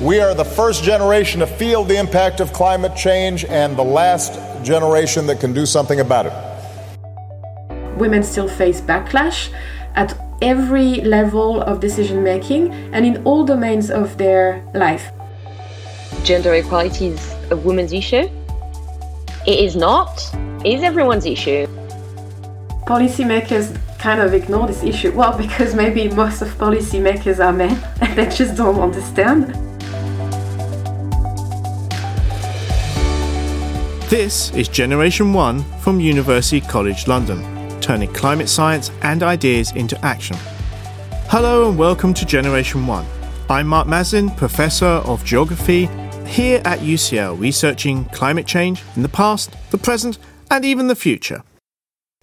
We are the first generation to feel the impact of climate change and the last generation that can do something about it. Women still face backlash at every level of decision making and in all domains of their life. Gender equality is a woman's issue. It is not. It is everyone's issue. Policymakers kind of ignore this issue. Well, because maybe most of policymakers are men and they just don't understand. This is Generation 1 from University College London, turning climate science and ideas into action. Hello and welcome to Generation 1. I'm Mark Maslin, Professor of Geography here at UCL, researching climate change in the past, the present, and even the future.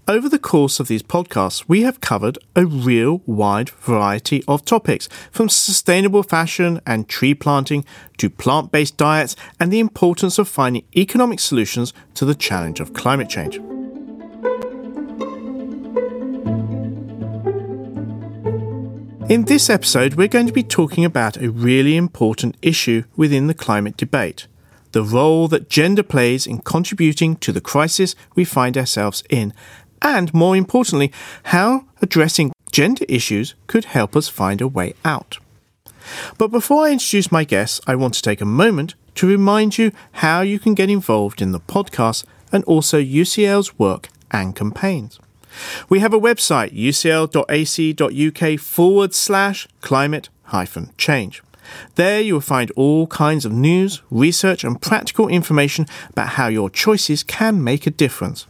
Over the course of these podcasts, we have covered a real wide variety of topics, from sustainable fashion and tree planting to plant based diets and the importance of finding economic solutions to the challenge of climate change. In this episode, we're going to be talking about a really important issue within the climate debate the role that gender plays in contributing to the crisis we find ourselves in and more importantly, how addressing gender issues could help us find a way out. But before I introduce my guests, I want to take a moment to remind you how you can get involved in the podcast and also UCL's work and campaigns. We have a website, ucl.ac.uk forward slash climate hyphen change. There you will find all kinds of news, research, and practical information about how your choices can make a difference.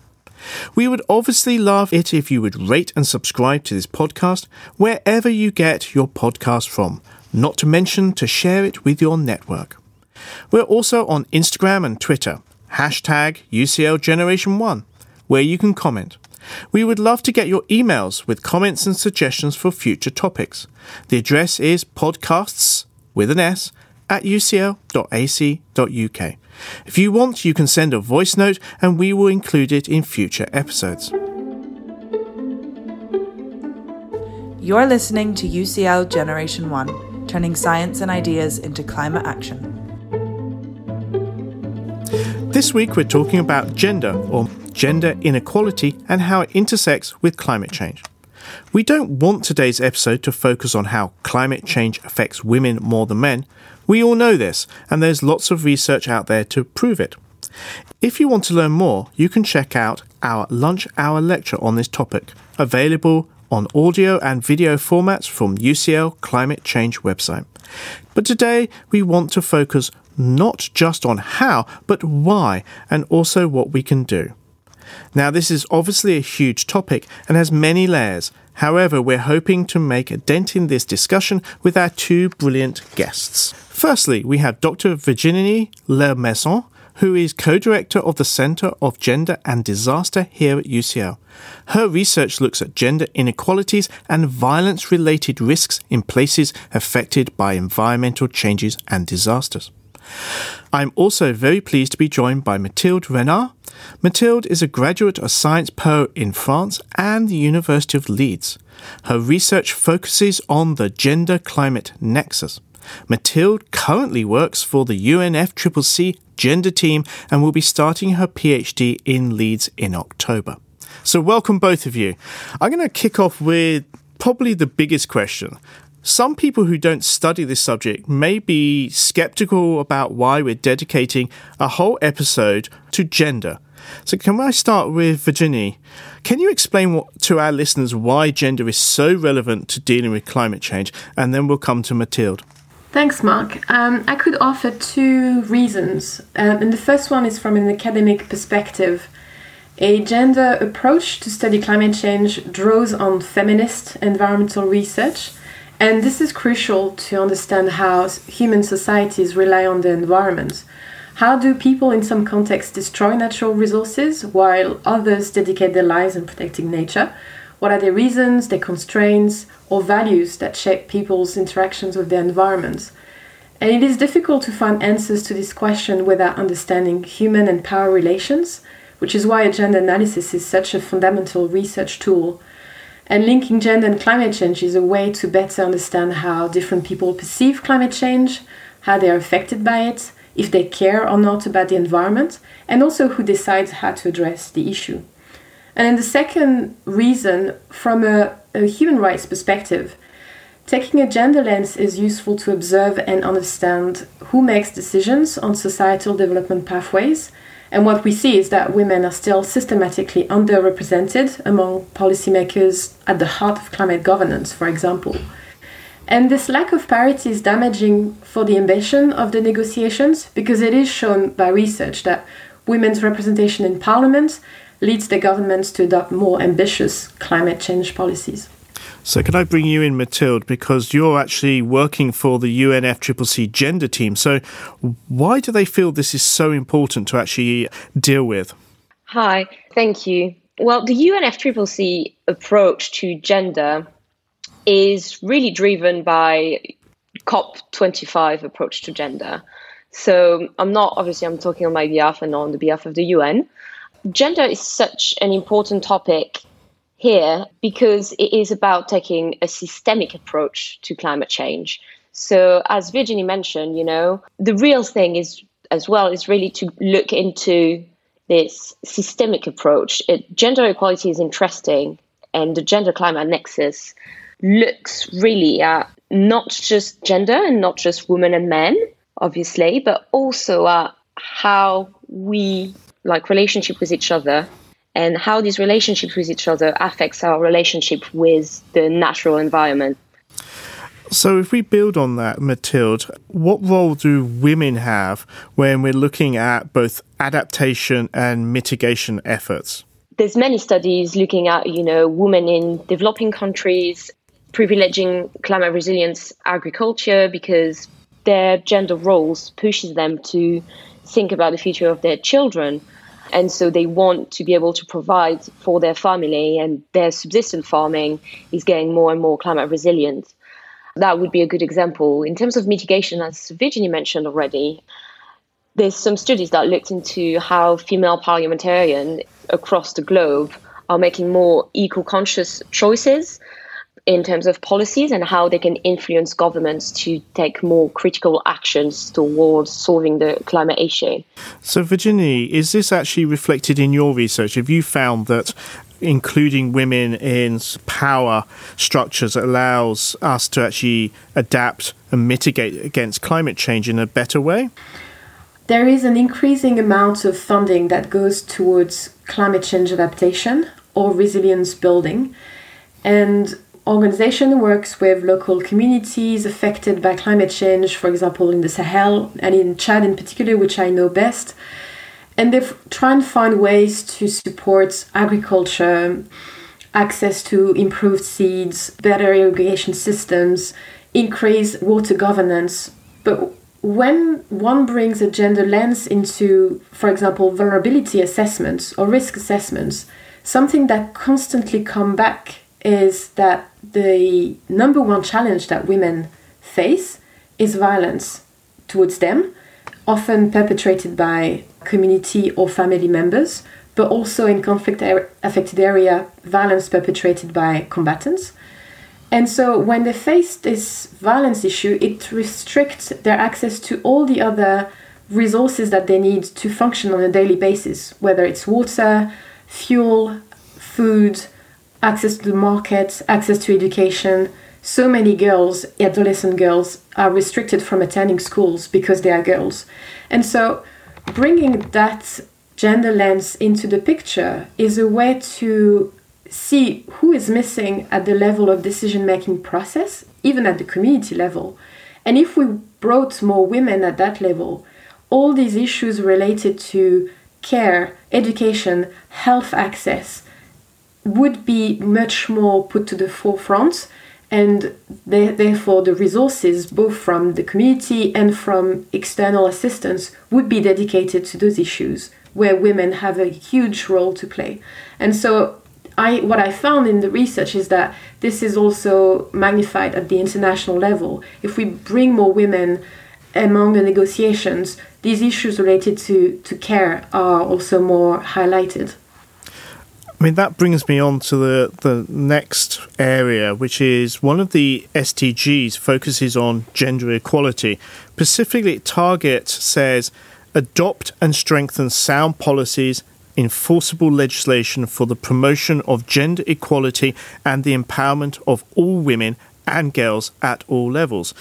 We would obviously love it if you would rate and subscribe to this podcast wherever you get your podcast from, not to mention to share it with your network. We're also on Instagram and Twitter, hashtag UCL Generation 1, where you can comment. We would love to get your emails with comments and suggestions for future topics. The address is podcasts with an S at ucl.ac.uk. If you want, you can send a voice note and we will include it in future episodes. You're listening to UCL Generation 1, turning science and ideas into climate action. This week we're talking about gender, or gender inequality, and how it intersects with climate change. We don't want today's episode to focus on how climate change affects women more than men. We all know this, and there's lots of research out there to prove it. If you want to learn more, you can check out our lunch hour lecture on this topic, available on audio and video formats from UCL Climate Change website. But today we want to focus not just on how, but why, and also what we can do. Now, this is obviously a huge topic and has many layers. However, we're hoping to make a dent in this discussion with our two brilliant guests. Firstly, we have Dr. Virginie Le Masson, who is co-director of the Center of Gender and Disaster here at UCL. Her research looks at gender inequalities and violence-related risks in places affected by environmental changes and disasters. I'm also very pleased to be joined by Mathilde Renard. Mathilde is a graduate of Sciences Po in France and the University of Leeds. Her research focuses on the gender climate nexus. Mathilde currently works for the UNFCCC gender team and will be starting her PhD in Leeds in October. So, welcome both of you. I'm going to kick off with probably the biggest question. Some people who don't study this subject may be skeptical about why we're dedicating a whole episode to gender. So, can I start with Virginie? Can you explain what, to our listeners why gender is so relevant to dealing with climate change? And then we'll come to Mathilde. Thanks, Mark. Um, I could offer two reasons. Um, and the first one is from an academic perspective. A gender approach to study climate change draws on feminist environmental research, and this is crucial to understand how human societies rely on the environment. How do people in some contexts destroy natural resources while others dedicate their lives in protecting nature? What are the reasons, the constraints, or values that shape people's interactions with their environments? And it is difficult to find answers to this question without understanding human and power relations, which is why gender analysis is such a fundamental research tool. And linking gender and climate change is a way to better understand how different people perceive climate change, how they are affected by it, if they care or not about the environment, and also who decides how to address the issue. And then the second reason, from a, a human rights perspective, taking a gender lens is useful to observe and understand who makes decisions on societal development pathways. And what we see is that women are still systematically underrepresented among policymakers at the heart of climate governance, for example. And this lack of parity is damaging for the ambition of the negotiations because it is shown by research that women's representation in parliament leads the governments to adopt more ambitious climate change policies. So, can I bring you in, Mathilde, because you're actually working for the UNFCCC gender team. So, why do they feel this is so important to actually deal with? Hi, thank you. Well, the UNFCCC approach to gender is really driven by COP25 approach to gender. So I'm not obviously I'm talking on my behalf and not on the behalf of the UN. Gender is such an important topic here because it is about taking a systemic approach to climate change. So as Virginie mentioned, you know, the real thing is as well is really to look into this systemic approach. It, gender equality is interesting and the gender climate nexus looks really at not just gender and not just women and men, obviously, but also at how we like relationship with each other and how these relationships with each other affects our relationship with the natural environment. So, if we build on that, Mathilde, what role do women have when we're looking at both adaptation and mitigation efforts? There's many studies looking at, you know, women in developing countries privileging climate resilience agriculture because their gender roles pushes them to think about the future of their children and so they want to be able to provide for their family and their subsistence farming is getting more and more climate resilient. That would be a good example. In terms of mitigation as virginie mentioned already there's some studies that looked into how female parliamentarians across the globe are making more eco-conscious choices in terms of policies and how they can influence governments to take more critical actions towards solving the climate issue. So, Virginie, is this actually reflected in your research? Have you found that including women in power structures allows us to actually adapt and mitigate against climate change in a better way? There is an increasing amount of funding that goes towards climate change adaptation or resilience building. And organization works with local communities affected by climate change, for example, in the Sahel and in Chad in particular, which I know best. And they try and find ways to support agriculture, access to improved seeds, better irrigation systems, increase water governance. But when one brings a gender lens into, for example, vulnerability assessments or risk assessments, something that constantly come back is that the number one challenge that women face is violence towards them, often perpetrated by community or family members, but also in conflict affected area, violence perpetrated by combatants. And so when they face this violence issue, it restricts their access to all the other resources that they need to function on a daily basis, whether it's water, fuel, food, access to the market, access to education. So many girls, adolescent girls, are restricted from attending schools because they are girls. And so bringing that gender lens into the picture is a way to see who is missing at the level of decision making process, even at the community level. And if we brought more women at that level, all these issues related to care, education, health access, would be much more put to the forefront and therefore the resources both from the community and from external assistance would be dedicated to those issues where women have a huge role to play and so I, what I found in the research is that this is also magnified at the international level. If we bring more women among the negotiations, these issues related to, to care are also more highlighted. I mean, that brings me on to the, the next area, which is one of the SDGs focuses on gender equality. Specifically, Target says adopt and strengthen sound policies, enforceable legislation for the promotion of gender equality and the empowerment of all women and girls at all levels.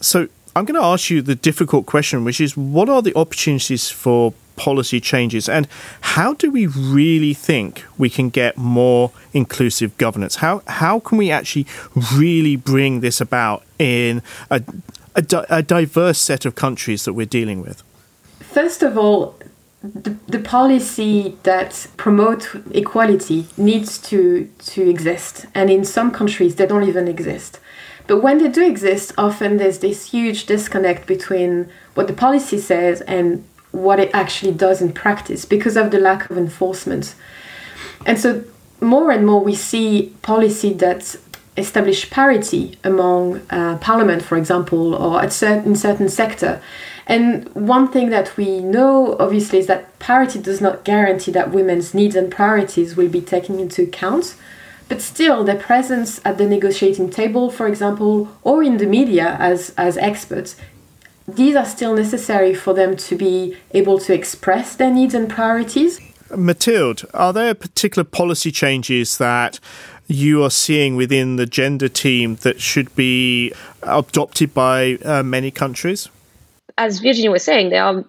So, I'm going to ask you the difficult question, which is what are the opportunities for policy changes and how do we really think we can get more inclusive governance? How, how can we actually really bring this about in a, a, a diverse set of countries that we're dealing with? First of all, the, the policy that promotes equality needs to, to exist. And in some countries, they don't even exist. But when they do exist, often there's this huge disconnect between what the policy says and what it actually does in practice because of the lack of enforcement. And so, more and more, we see policy that establish parity among uh, parliament, for example, or at certain certain sector. And one thing that we know, obviously, is that parity does not guarantee that women's needs and priorities will be taken into account. But still, their presence at the negotiating table, for example, or in the media as, as experts, these are still necessary for them to be able to express their needs and priorities. Mathilde, are there particular policy changes that you are seeing within the gender team that should be adopted by uh, many countries? As Virginie was saying, there are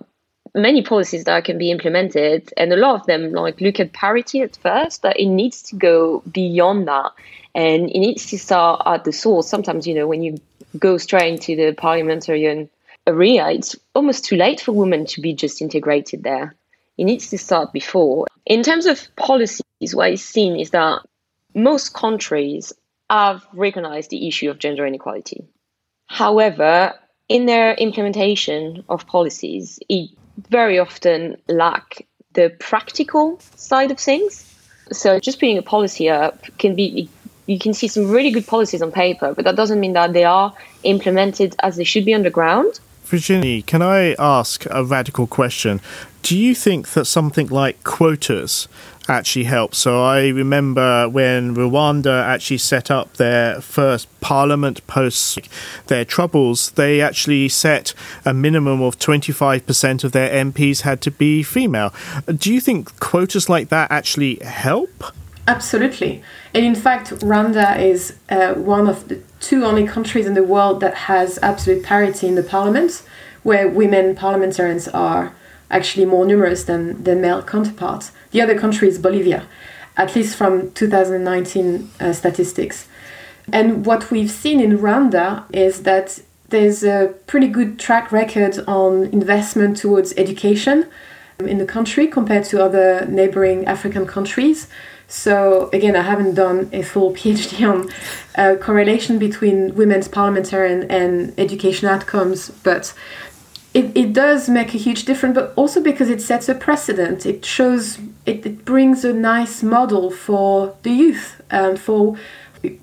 many policies that can be implemented, and a lot of them like look at parity at first, but it needs to go beyond that, and it needs to start at the source. Sometimes, you know, when you go straight into the parliamentarian area, it's almost too late for women to be just integrated there. It needs to start before. In terms of policies, what is seen is that most countries have recognized the issue of gender inequality. However, in their implementation of policies, it very often lack the practical side of things. So just putting a policy up can be you can see some really good policies on paper, but that doesn't mean that they are implemented as they should be on the ground. Virginie, can I ask a radical question? Do you think that something like quotas actually help? So I remember when Rwanda actually set up their first parliament post their troubles, they actually set a minimum of 25% of their MPs had to be female. Do you think quotas like that actually help? Absolutely. And in fact, Rwanda is uh, one of the two only countries in the world that has absolute parity in the parliament, where women parliamentarians are actually more numerous than, than male counterparts. The other country is Bolivia, at least from 2019 uh, statistics. And what we've seen in Rwanda is that there's a pretty good track record on investment towards education in the country compared to other neighboring African countries. So again, I haven't done a full PhD on uh, correlation between women's parliamentarian and education outcomes, but it, it does make a huge difference, but also because it sets a precedent. It shows, it, it brings a nice model for the youth, um, for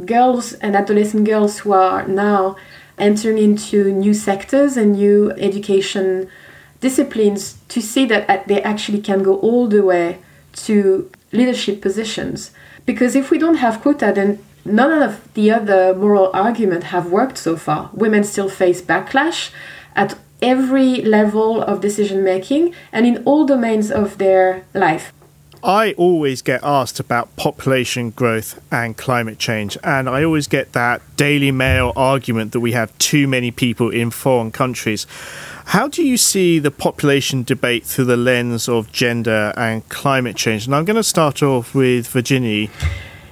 girls and adolescent girls who are now entering into new sectors and new education disciplines to see that they actually can go all the way to leadership positions. Because if we don't have quota, then none of the other moral arguments have worked so far. Women still face backlash at every level of decision making and in all domains of their life. I always get asked about population growth and climate change, and I always get that Daily Mail argument that we have too many people in foreign countries. How do you see the population debate through the lens of gender and climate change? And I'm going to start off with Virginie.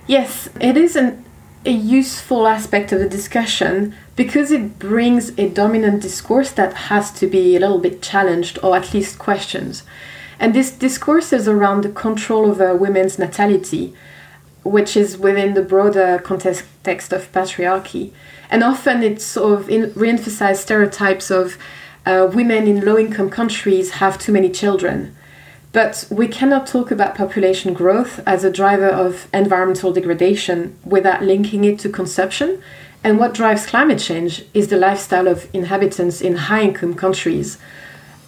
Yes, it is an, a useful aspect of the discussion because it brings a dominant discourse that has to be a little bit challenged or at least questioned. And this discourse is around the control over uh, women's natality, which is within the broader context of patriarchy. And often it sort of in, re-emphasizes stereotypes of uh, women in low income countries have too many children. But we cannot talk about population growth as a driver of environmental degradation without linking it to consumption. And what drives climate change is the lifestyle of inhabitants in high income countries,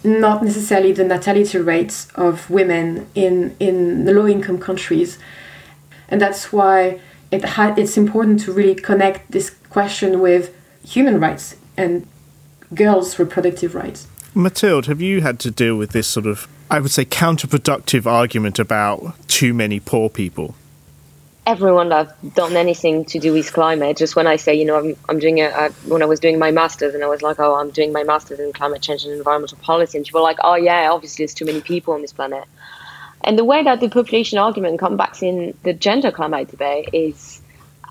not necessarily the natality rates of women in, in the low income countries. And that's why it ha- it's important to really connect this question with human rights and girls' reproductive rights. Mathilde, have you had to deal with this sort of, I would say, counterproductive argument about too many poor people? everyone I've done anything to do with climate. Just when I say, you know, I'm, I'm doing it a, when I was doing my master's and I was like, oh, I'm doing my master's in climate change and environmental policy. And people were like, oh, yeah, obviously there's too many people on this planet. And the way that the population argument comes back in the gender climate debate is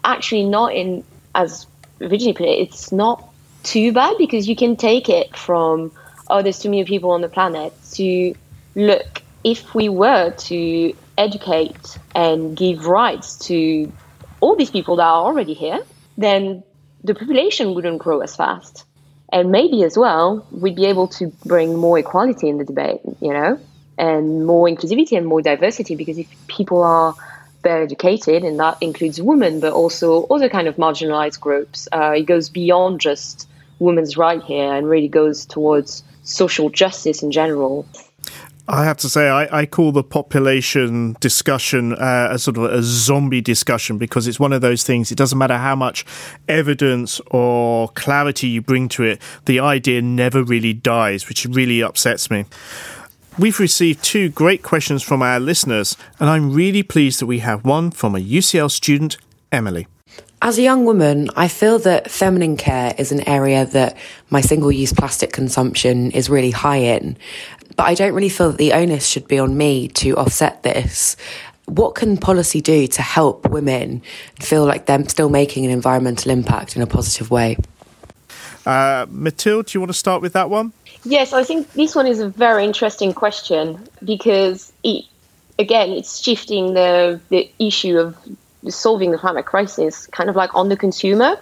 actually not in, as originally put it, it's not too bad because you can take it from, oh, there's too many people on the planet to look, if we were to educate and give rights to all these people that are already here, then the population wouldn't grow as fast. And maybe as well, we'd be able to bring more equality in the debate, you know, and more inclusivity and more diversity because if people are better educated, and that includes women, but also other kind of marginalized groups, uh, it goes beyond just women's right here and really goes towards social justice in general. I have to say, I, I call the population discussion uh, a sort of a zombie discussion because it's one of those things. It doesn't matter how much evidence or clarity you bring to it, the idea never really dies, which really upsets me. We've received two great questions from our listeners, and I'm really pleased that we have one from a UCL student, Emily. As a young woman, I feel that feminine care is an area that my single use plastic consumption is really high in. But I don't really feel that the onus should be on me to offset this. What can policy do to help women feel like they're still making an environmental impact in a positive way? Uh, Mathilde, do you want to start with that one? Yes, I think this one is a very interesting question because it, again, it's shifting the, the issue of solving the climate crisis kind of like on the consumer.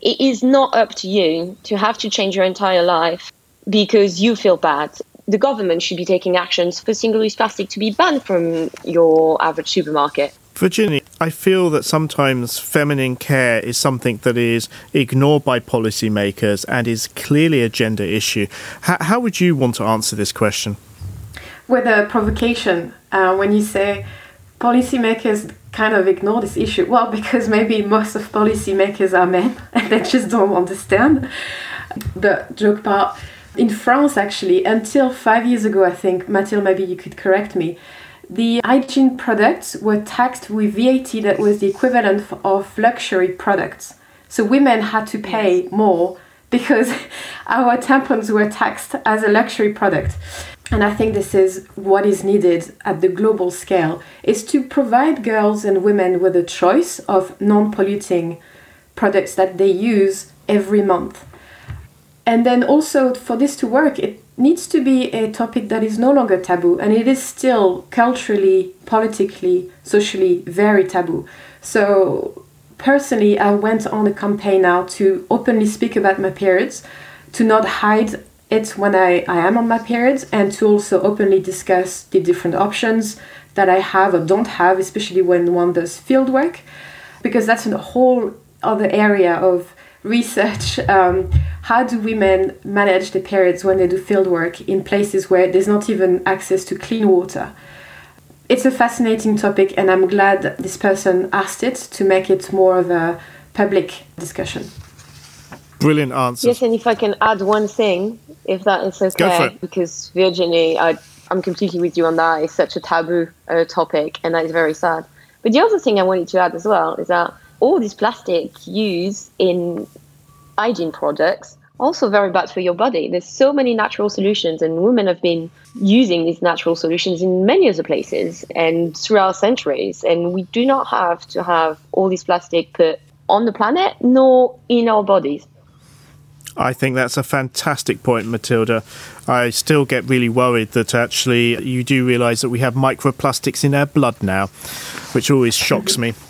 It is not up to you to have to change your entire life because you feel bad. The government should be taking actions for single use plastic to be banned from your average supermarket. Virginia, I feel that sometimes feminine care is something that is ignored by policymakers and is clearly a gender issue. How, how would you want to answer this question? With a provocation, uh, when you say policymakers kind of ignore this issue? Well, because maybe most of policymakers are men and they just don't understand. The joke part in France, actually, until five years ago, I think, Mathilde, maybe you could correct me, the hygiene products were taxed with VAT that was the equivalent of luxury products. So women had to pay more because our tampons were taxed as a luxury product and I think this is what is needed at the global scale is to provide girls and women with a choice of non-polluting products that they use every month. And then also for this to work, it needs to be a topic that is no longer taboo and it is still culturally, politically, socially very taboo. So personally, I went on a campaign now to openly speak about my periods, to not hide it's when I, I am on my periods and to also openly discuss the different options that I have or don't have, especially when one does field work, because that's a whole other area of research. Um, how do women manage their periods when they do field work in places where there's not even access to clean water? It's a fascinating topic, and I'm glad this person asked it to make it more of a public discussion. Brilliant answer. Yes, and if I can add one thing, if that is okay, because Virginie, I, I'm completely with you on that. It's such a taboo uh, topic, and that is very sad. But the other thing I wanted to add as well is that all this plastic used in hygiene products also very bad for your body. There's so many natural solutions, and women have been using these natural solutions in many other places and throughout centuries. And we do not have to have all this plastic put on the planet nor in our bodies. I think that's a fantastic point, Matilda. I still get really worried that actually you do realise that we have microplastics in our blood now, which always shocks me.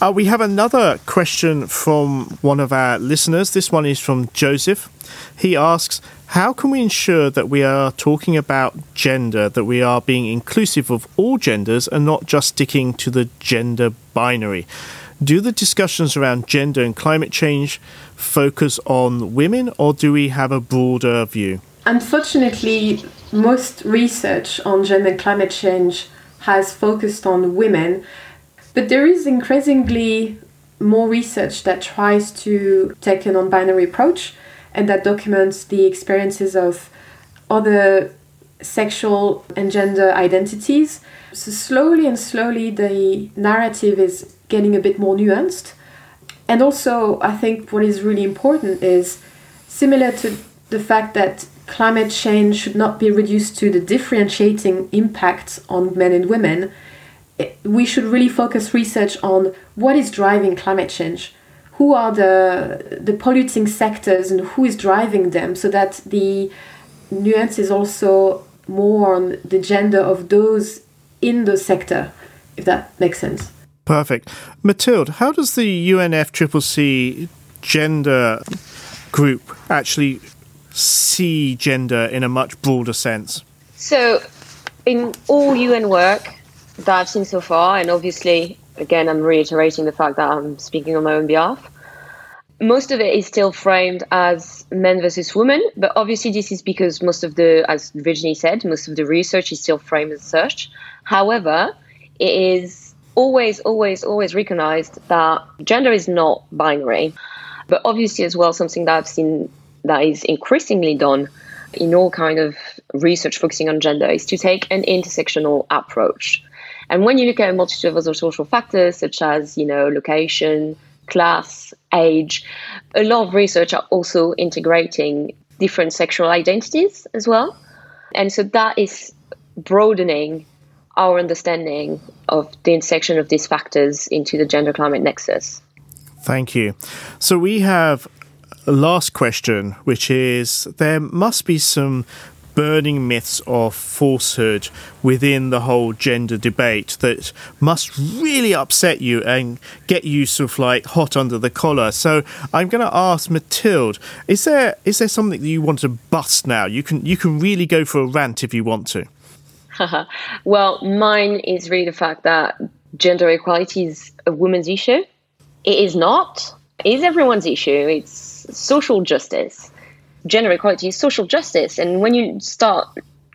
Uh, we have another question from one of our listeners. This one is from Joseph. He asks, How can we ensure that we are talking about gender, that we are being inclusive of all genders and not just sticking to the gender binary? Do the discussions around gender and climate change focus on women, or do we have a broader view? Unfortunately, most research on gender and climate change has focused on women. But there is increasingly more research that tries to take a non binary approach and that documents the experiences of other sexual and gender identities. So, slowly and slowly, the narrative is getting a bit more nuanced. And also, I think what is really important is similar to the fact that climate change should not be reduced to the differentiating impacts on men and women. Eh, we should really focus research on what is driving climate change, who are the the polluting sectors, and who is driving them, so that the nuance is also more on the gender of those in the sector, if that makes sense. Perfect. Mathilde, how does the UNFCCC gender group actually see gender in a much broader sense? So, in all UN work that I've seen so far, and obviously, again, I'm reiterating the fact that I'm speaking on my own behalf, most of it is still framed as men versus women, but obviously this is because most of the, as Virginie said, most of the research is still framed as such. However, it is always, always, always recognized that gender is not binary. But obviously, as well, something that I've seen that is increasingly done in all kind of research focusing on gender is to take an intersectional approach. And when you look at a multitude of other social factors such as, you know, location, class, age, a lot of research are also integrating different sexual identities as well. And so that is broadening our understanding of the intersection of these factors into the gender climate nexus. Thank you. So we have a last question, which is there must be some burning myths of falsehood within the whole gender debate that must really upset you and get you sort of like hot under the collar. So I'm going to ask Mathilde: Is there is there something that you want to bust now? You can you can really go for a rant if you want to. well, mine is really the fact that gender equality is a woman's issue. It is not. It is everyone's issue. It's social justice gender equality is social justice. And when you start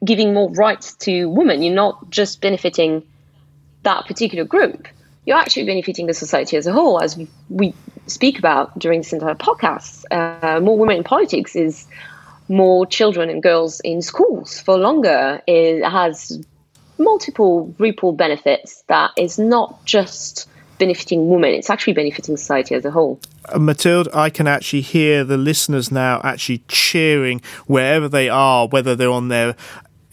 giving more rights to women, you're not just benefiting that particular group. You're actually benefiting the society as a whole, as we speak about during this entire podcast. Uh, more women in politics is more children and girls in schools for longer. It has multiple ripple benefits that is not just benefiting women, it's actually benefiting society as a whole. Uh, Mathilde, I can actually hear the listeners now actually cheering wherever they are, whether they're on their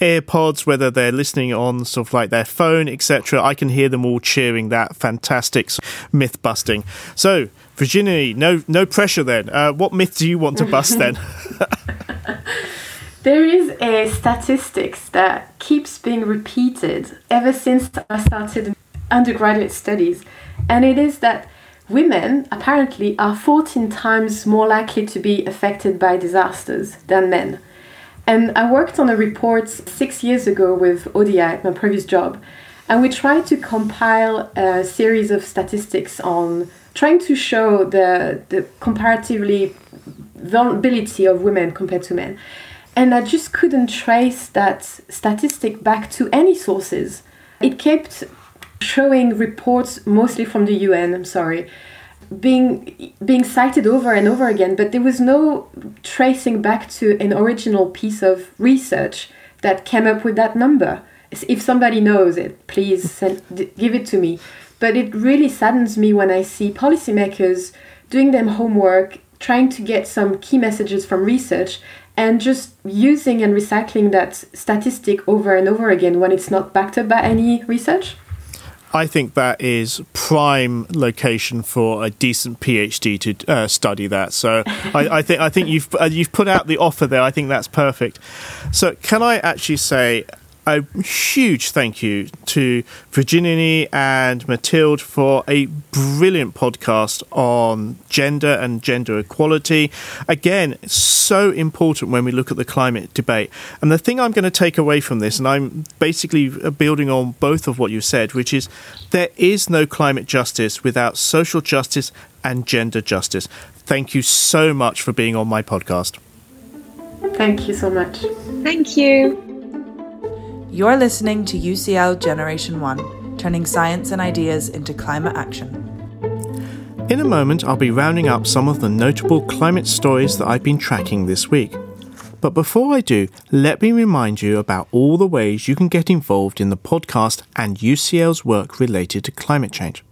AirPods, whether they're listening on sort of like their phone, etc. I can hear them all cheering that fantastic myth busting. So, Virginie, no no pressure then. Uh, what myth do you want to bust then? there is a statistics that keeps being repeated ever since I started undergraduate studies, and it is that women apparently are 14 times more likely to be affected by disasters than men. And I worked on a report six years ago with ODI at my previous job, and we tried to compile a series of statistics on trying to show the, the comparatively vulnerability of women compared to men. And I just couldn't trace that statistic back to any sources. It kept showing reports mostly from the UN, I'm sorry, being being cited over and over again, but there was no tracing back to an original piece of research that came up with that number. If somebody knows it, please send, give it to me. But it really saddens me when I see policymakers doing them homework, trying to get some key messages from research, and just using and recycling that statistic over and over again when it's not backed up by any research. I think that is prime location for a decent PhD to uh, study that. So I, I, think I think you've uh, you've put out the offer there. I think that's perfect. So can I actually say a huge thank you to Virginie and Mathilde for a brilliant podcast on gender and gender equality. Again, so important when we look at the climate debate. And the thing I'm going to take away from this, and I'm basically uh, building on both of what you said, which is there is no climate justice without social justice and gender justice. Thank you so much for being on my podcast. Thank you so much. Thank you. You're listening to UCL Generation 1, turning science and ideas into climate action. In a moment, I'll be rounding up some of the notable climate stories that I've been tracking this week. But before I do, let me remind you about all the ways you can get involved in the podcast and UCL's work related to climate change,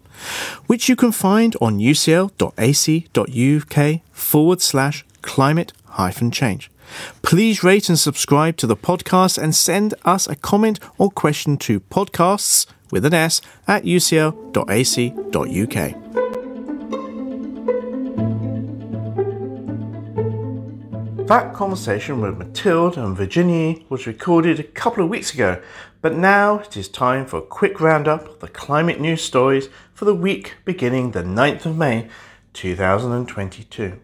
which you can find on ucl.ac.uk forward slash climate hyphen change. Please rate and subscribe to the podcast and send us a comment or question to podcasts with an S at ucl.ac.uk. That conversation with Mathilde and Virginie was recorded a couple of weeks ago, but now it is time for a quick roundup of the climate news stories for the week beginning the 9th of May 2022.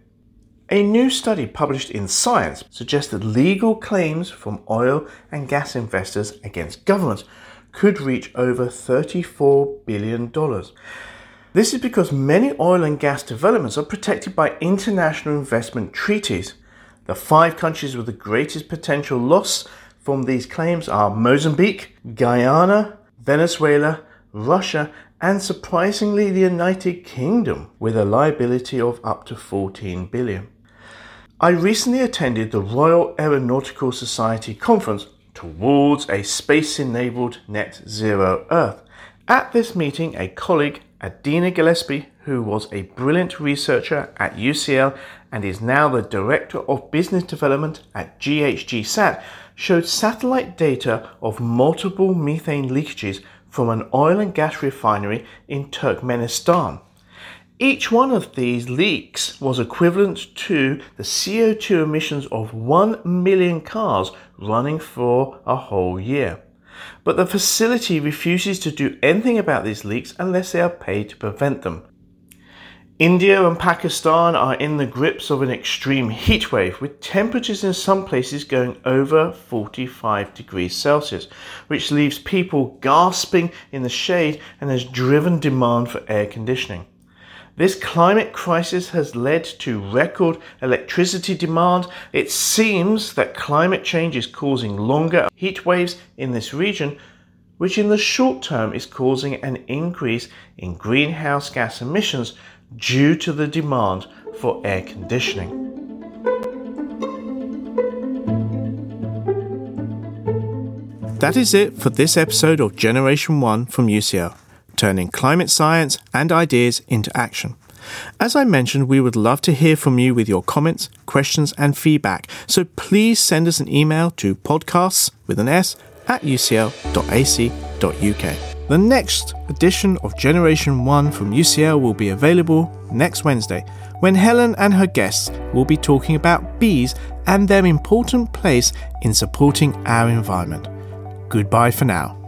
A new study published in Science suggests that legal claims from oil and gas investors against governments could reach over $34 billion. This is because many oil and gas developments are protected by international investment treaties. The five countries with the greatest potential loss from these claims are Mozambique, Guyana, Venezuela, Russia, and surprisingly the United Kingdom, with a liability of up to 14 billion. I recently attended the Royal Aeronautical Society conference towards a space enabled net zero Earth. At this meeting, a colleague, Adina Gillespie, who was a brilliant researcher at UCL and is now the Director of Business Development at GHG SAT, showed satellite data of multiple methane leakages from an oil and gas refinery in Turkmenistan. Each one of these leaks was equivalent to the CO2 emissions of 1 million cars running for a whole year. But the facility refuses to do anything about these leaks unless they are paid to prevent them. India and Pakistan are in the grips of an extreme heat wave, with temperatures in some places going over 45 degrees Celsius, which leaves people gasping in the shade and has driven demand for air conditioning. This climate crisis has led to record electricity demand. It seems that climate change is causing longer heat waves in this region, which in the short term is causing an increase in greenhouse gas emissions due to the demand for air conditioning. That is it for this episode of Generation 1 from UCL, turning climate science and ideas into action. As I mentioned, we would love to hear from you with your comments, questions, and feedback. So please send us an email to podcasts with an S at ucl.ac.uk. The next edition of Generation 1 from UCL will be available next Wednesday when Helen and her guests will be talking about bees and their important place in supporting our environment. Goodbye for now.